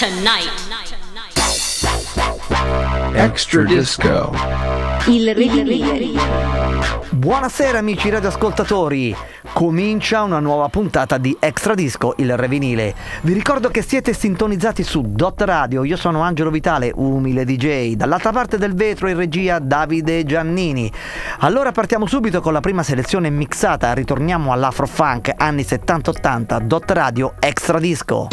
tonight. Extra Disco. Il rivinile. Buonasera amici radioascoltatori, comincia una nuova puntata di Extra Disco, il Revinile. Vi ricordo che siete sintonizzati su Dot Radio, io sono Angelo Vitale, umile DJ, dall'altra parte del vetro in regia Davide Giannini. Allora partiamo subito con la prima selezione mixata, ritorniamo all'Afrofunk anni 70-80, Dot Radio Extra Disco.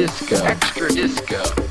Disco. Extra disco.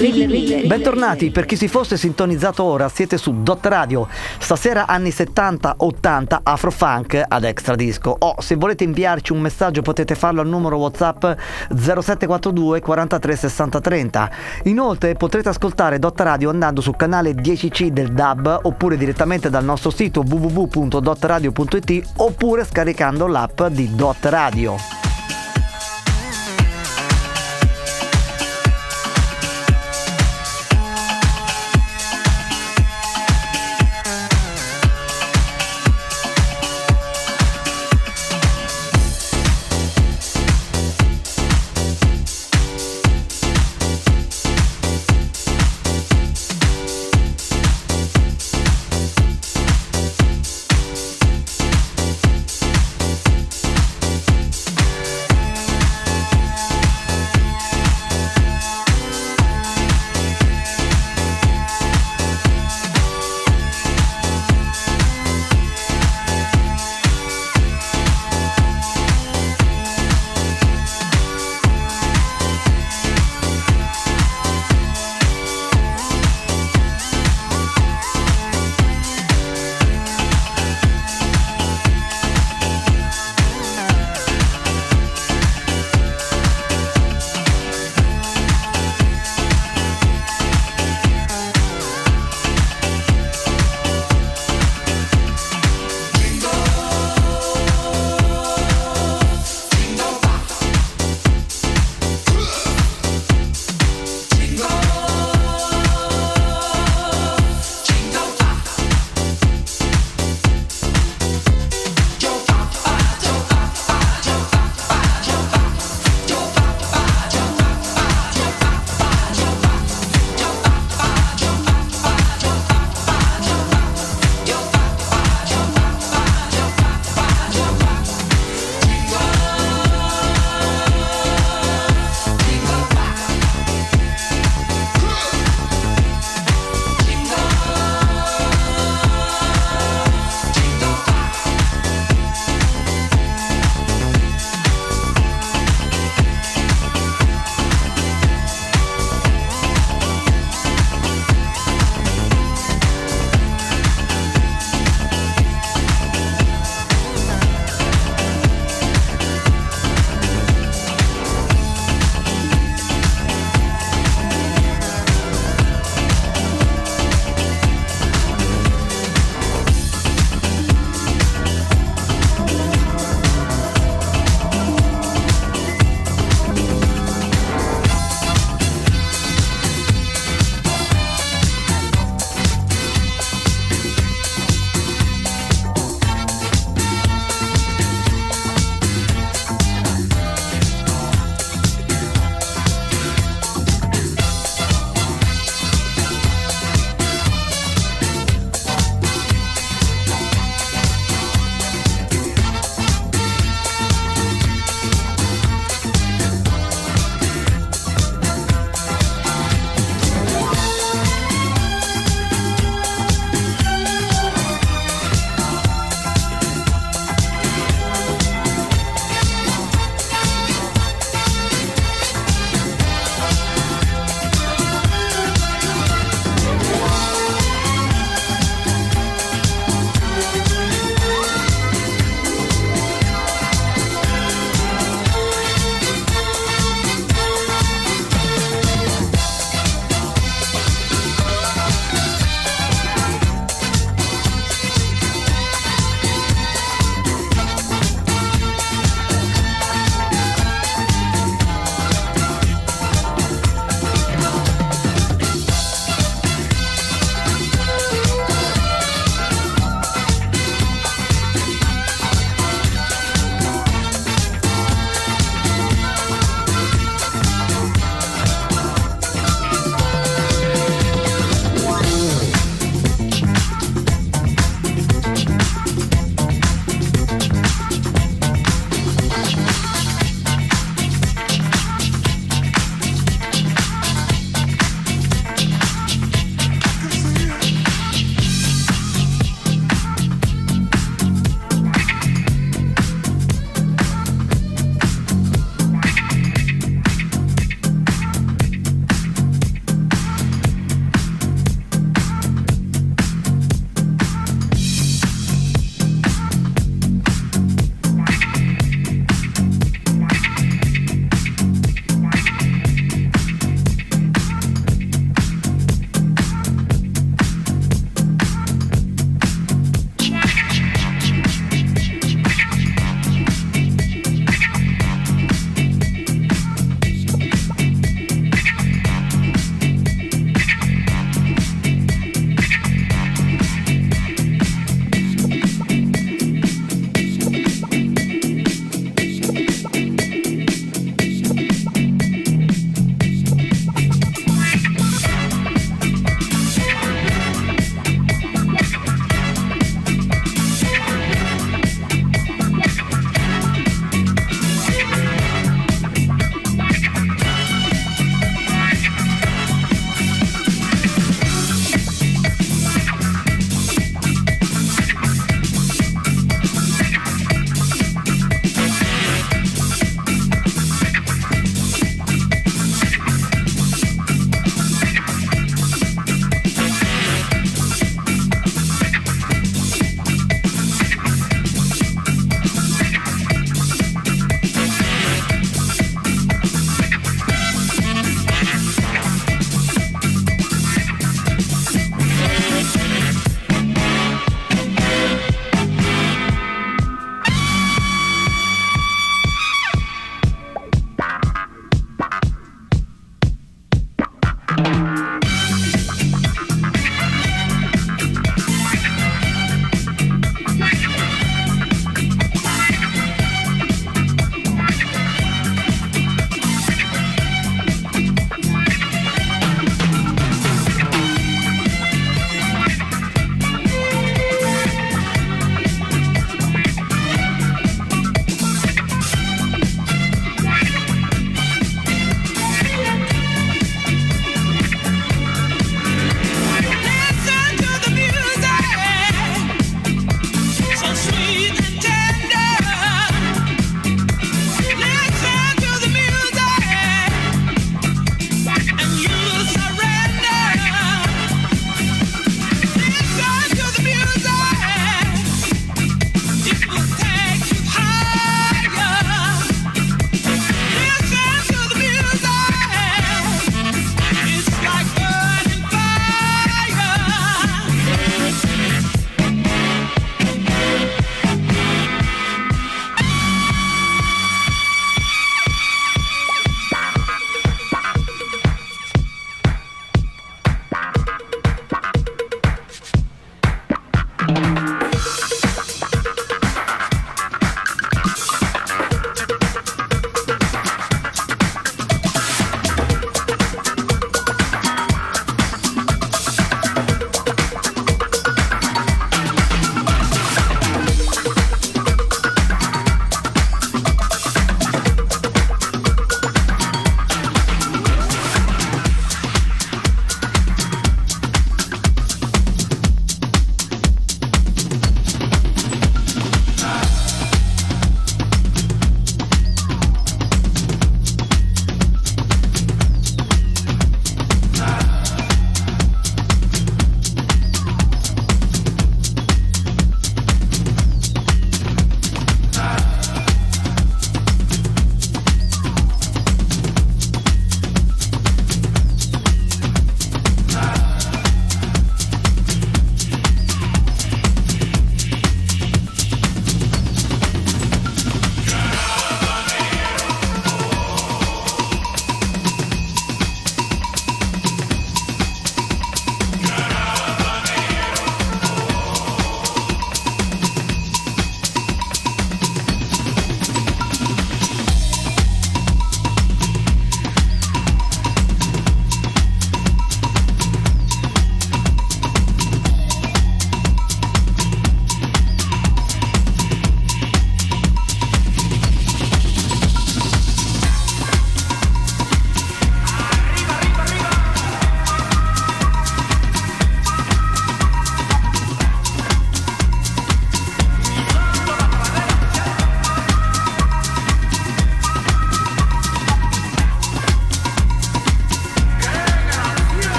Bentornati, per chi si fosse sintonizzato ora, siete su Dot Radio. Stasera anni 70-80 Afrofunk ad Extra Disco. O se volete inviarci un messaggio potete farlo al numero WhatsApp 0742 43 60 30. Inoltre potrete ascoltare Dot Radio andando sul canale 10C del DAB oppure direttamente dal nostro sito www.dotradio.it oppure scaricando l'app di Dot Radio.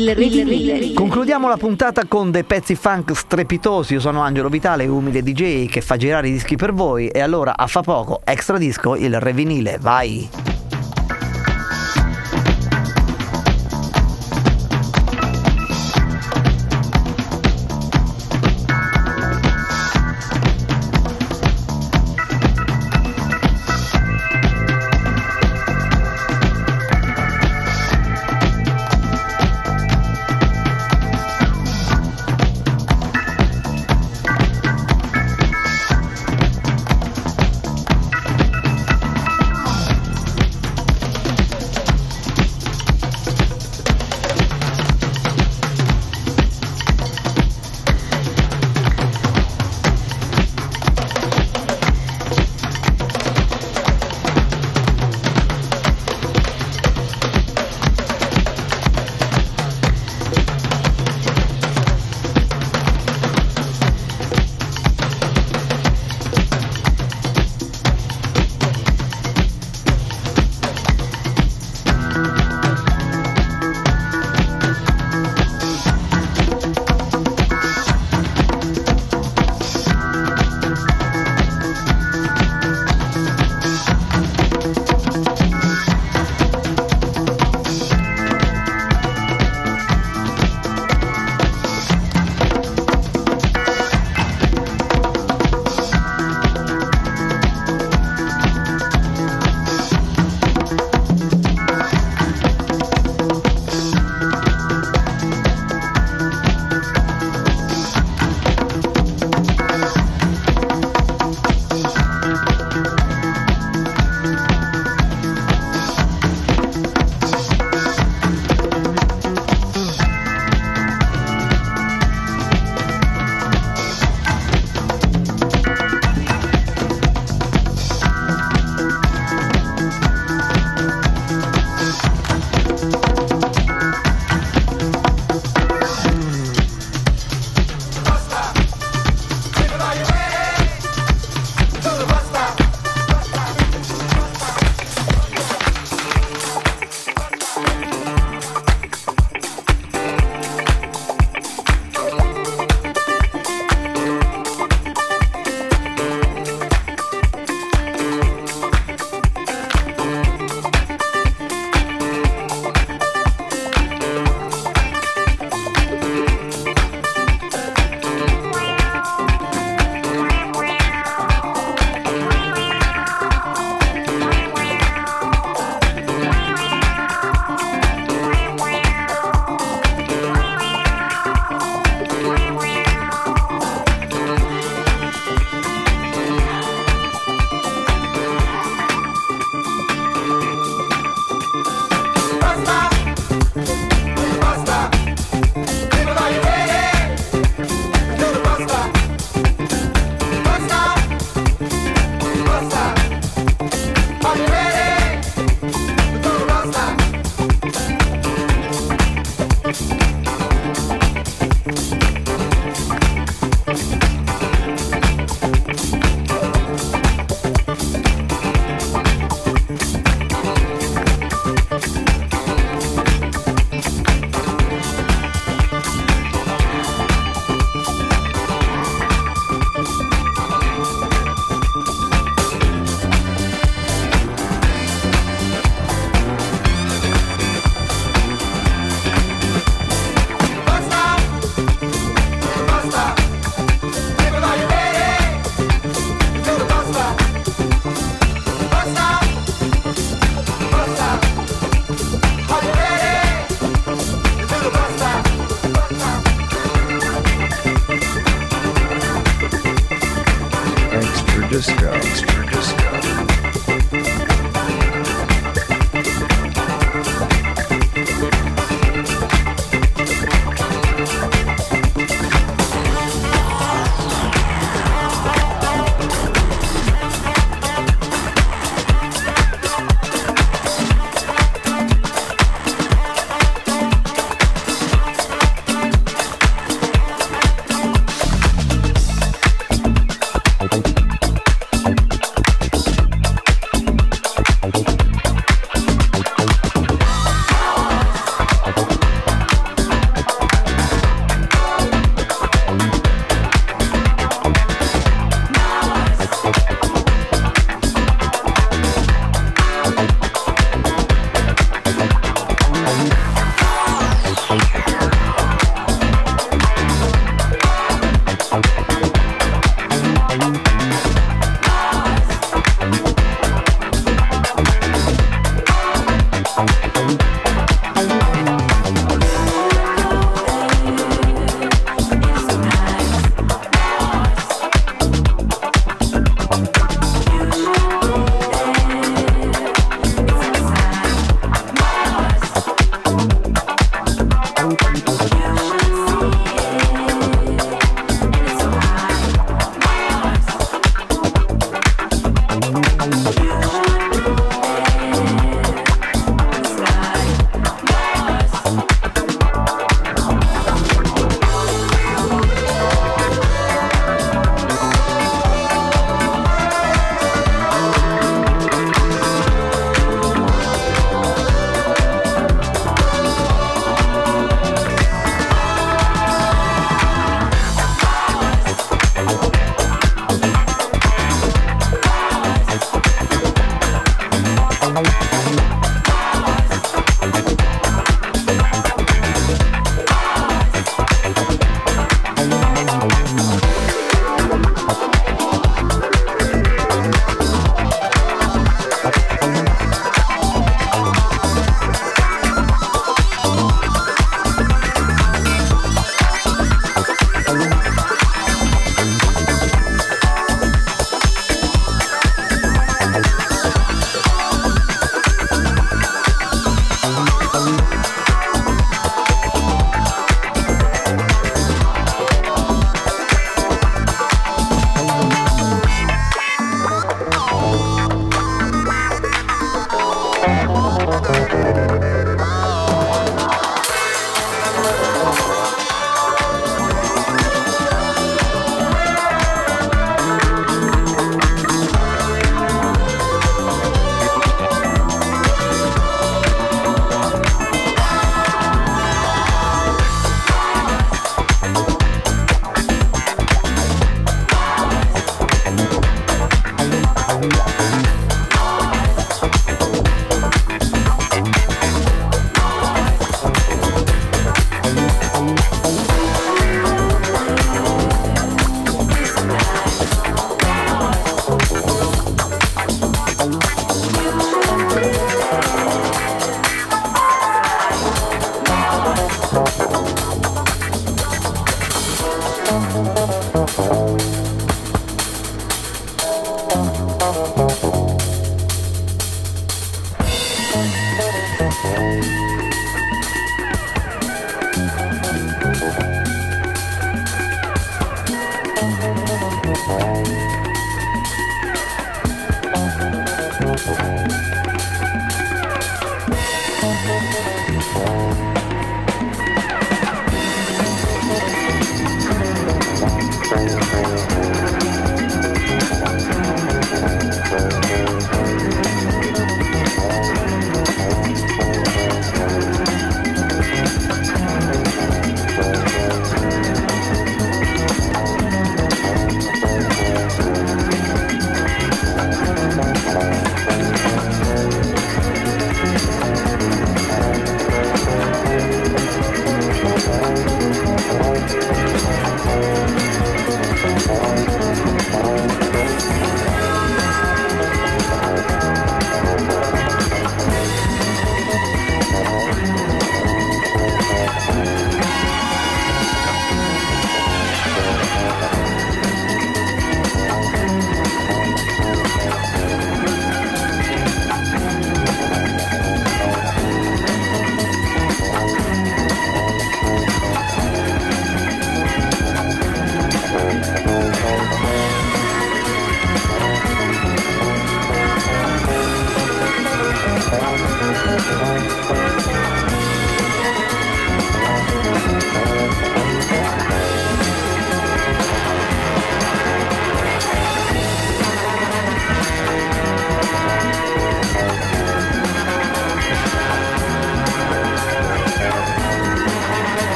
Il revinile. Concludiamo la puntata con dei pezzi funk strepitosi. Io sono Angelo Vitale, umile DJ che fa girare i dischi per voi. E allora, a fa poco, extra disco, il revinile. Vai!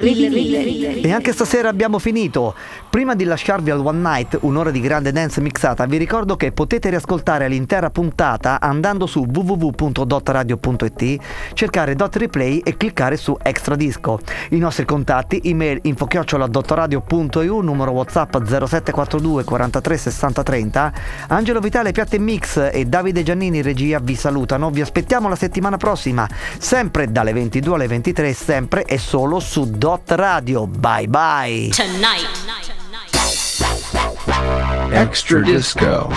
Il revirile. E anche stasera abbiamo finito. Prima di lasciarvi al One Night, un'ora di grande dance mixata, vi ricordo che potete riascoltare l'intera puntata andando su www.dotradio.it, cercare Dot Replay e cliccare su Extra Disco. I nostri contatti, email info-dottoradio.eu, numero WhatsApp 0742 43 60 30. Angelo Vitale, Piatte Mix e Davide Giannini regia vi salutano. Vi aspettiamo la settimana prossima, sempre dalle 22 alle 23, sempre e solo su Dot Radio. Bye bye. Tonight. Extra Disco.